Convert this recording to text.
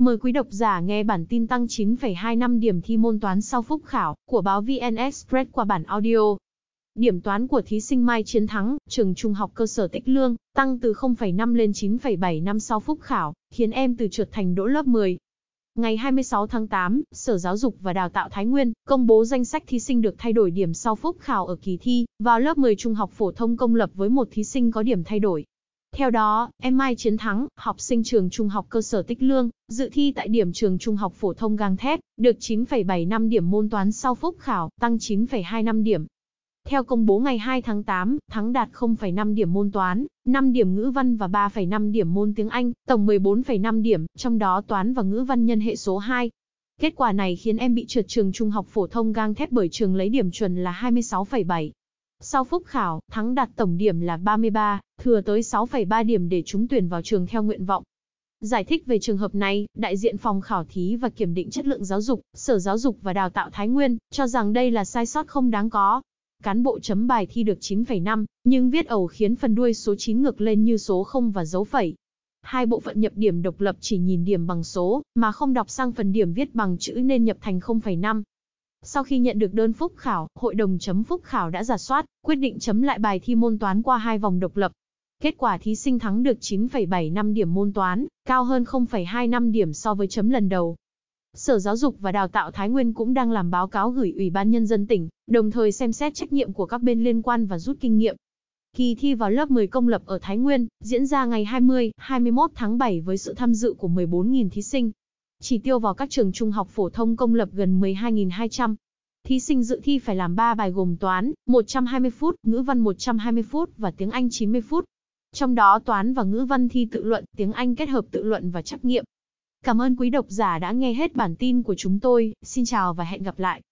Mời quý độc giả nghe bản tin tăng 9,25 điểm thi môn toán sau phúc khảo của báo VN Express qua bản audio. Điểm toán của thí sinh Mai Chiến Thắng, trường trung học cơ sở Tích Lương, tăng từ 0,5 lên 9,7 năm sau phúc khảo, khiến em từ trượt thành đỗ lớp 10. Ngày 26 tháng 8, Sở Giáo dục và Đào tạo Thái Nguyên công bố danh sách thí sinh được thay đổi điểm sau phúc khảo ở kỳ thi vào lớp 10 trung học phổ thông công lập với một thí sinh có điểm thay đổi. Theo đó, em Mai Chiến Thắng, học sinh trường trung học cơ sở Tích Lương, dự thi tại điểm trường trung học phổ thông gang thép, được 9,75 điểm môn toán sau phúc khảo, tăng 9,25 điểm. Theo công bố ngày 2 tháng 8, Thắng đạt 0,5 điểm môn toán, 5 điểm ngữ văn và 3,5 điểm môn tiếng Anh, tổng 14,5 điểm, trong đó toán và ngữ văn nhân hệ số 2. Kết quả này khiến em bị trượt trường trung học phổ thông gang thép bởi trường lấy điểm chuẩn là 26,7. Sau phúc khảo, Thắng đạt tổng điểm là 33, thừa tới 6,3 điểm để trúng tuyển vào trường theo nguyện vọng. Giải thích về trường hợp này, đại diện phòng khảo thí và kiểm định chất lượng giáo dục, Sở Giáo dục và Đào tạo Thái Nguyên, cho rằng đây là sai sót không đáng có. Cán bộ chấm bài thi được 9,5, nhưng viết ẩu khiến phần đuôi số 9 ngược lên như số 0 và dấu phẩy. Hai bộ phận nhập điểm độc lập chỉ nhìn điểm bằng số, mà không đọc sang phần điểm viết bằng chữ nên nhập thành 0,5. Sau khi nhận được đơn phúc khảo, hội đồng chấm phúc khảo đã giả soát, quyết định chấm lại bài thi môn toán qua hai vòng độc lập. Kết quả thí sinh thắng được 9,75 điểm môn toán, cao hơn 0,25 điểm so với chấm lần đầu. Sở Giáo dục và Đào tạo Thái Nguyên cũng đang làm báo cáo gửi Ủy ban Nhân dân tỉnh, đồng thời xem xét trách nhiệm của các bên liên quan và rút kinh nghiệm. Kỳ thi vào lớp 10 công lập ở Thái Nguyên, diễn ra ngày 20, 21 tháng 7 với sự tham dự của 14.000 thí sinh. Chỉ tiêu vào các trường trung học phổ thông công lập gần 12.200. Thí sinh dự thi phải làm 3 bài gồm toán, 120 phút, ngữ văn 120 phút và tiếng Anh 90 phút. Trong đó toán và ngữ văn thi tự luận, tiếng Anh kết hợp tự luận và trắc nghiệm. Cảm ơn quý độc giả đã nghe hết bản tin của chúng tôi, xin chào và hẹn gặp lại.